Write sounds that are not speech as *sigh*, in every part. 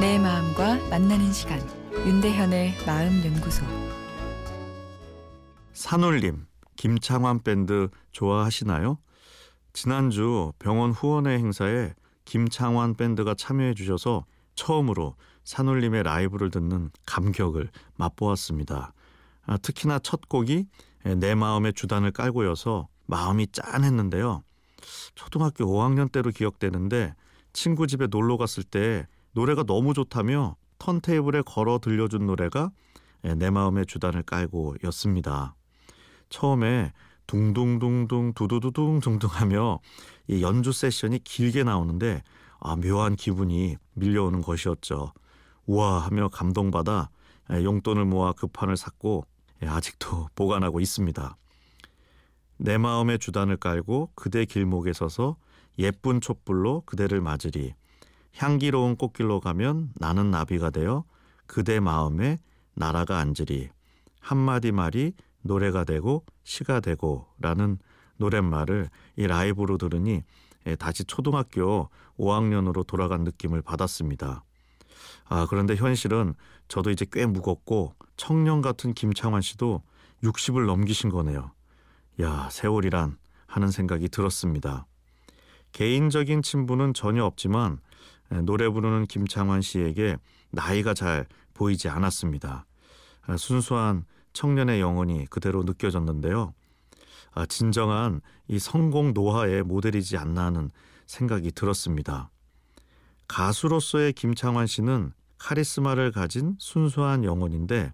만나는 시간 윤대현의 마음 연구소 산울림 김창완 밴드 좋아하시나요? 지난주 병원 후원회 행사에 김창완 밴드가 참여해 주셔서 처음으로 산울림의 라이브를 듣는 감격을 맛보았습니다. 아, 특히나 첫 곡이 내 마음의 주단을 깔고여서 마음이 짠했는데요. 초등학교 5학년 때로 기억되는데 친구 집에 놀러 갔을 때 노래가 너무 좋다며 턴테이블에 걸어 들려준 노래가 내 마음의 주단을 깔고였습니다. 처음에 둥둥둥둥 두두두둥 둥둥하며 이 연주 세션이 길게 나오는데 아, 묘한 기분이 밀려오는 것이었죠. 우와 하며 감동받아 용돈을 모아 급판을 샀고 아직도 *laughs* 보관하고 있습니다. 내 마음의 주단을 깔고 그대 길목에 서서 예쁜 촛불로 그대를 맞으리. 향기로운 꽃길로 가면 나는 나비가 되어 그대 마음에 나라가 앉으리. 한마디 말이 노래가 되고 시가 되고 라는 노랫말을 이 라이브로 들으니 다시 초등학교 5학년으로 돌아간 느낌을 받았습니다. 아, 그런데 현실은 저도 이제 꽤 무겁고 청년 같은 김창완 씨도 60을 넘기신 거네요. 야, 세월이란 하는 생각이 들었습니다. 개인적인 친분은 전혀 없지만 노래 부르는 김창완 씨에게 나이가 잘 보이지 않았습니다. 순수한 청년의 영혼이 그대로 느껴졌는데요. 아, 진정한 이 성공 노화의 모델이지 않나 하는 생각이 들었습니다. 가수로서의 김창완 씨는 카리스마를 가진 순수한 영혼인데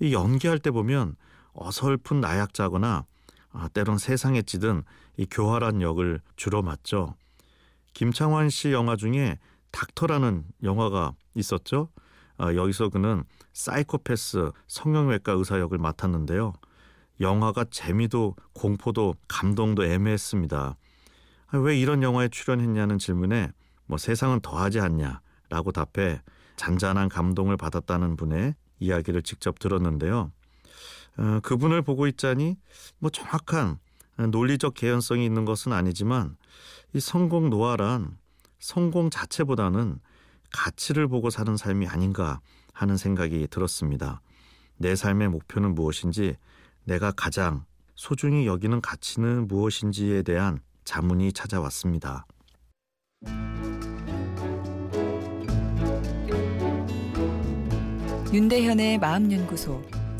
이 연기할 때 보면 어설픈 나약자거나 아, 때론 세상에 찌든 이 교활한 역을 주로 맡죠. 김창완 씨 영화 중에 닥터라는 영화가 있었죠. 아, 여기서 그는 사이코패스 성형외과 의사 역을 맡았는데요. 영화가 재미도 공포도 감동도 애매했습니다. 아, 왜 이런 영화에 출연했냐는 질문에 뭐 세상은 더하지 않냐라고 답해 잔잔한 감동을 받았다는 분의 이야기를 직접 들었는데요. 어, 그분을 보고 있자니 뭐 정확한 논리적 개연성이 있는 것은 아니지만 이 성공 노화란 성공 자체보다는 가치를 보고 사는 삶이 아닌가 하는 생각이 들었습니다. 내 삶의 목표는 무엇인지 내가 가장 소중히 여기는 가치는 무엇인지에 대한 자문이 찾아왔습니다. 윤대현의 마음연구소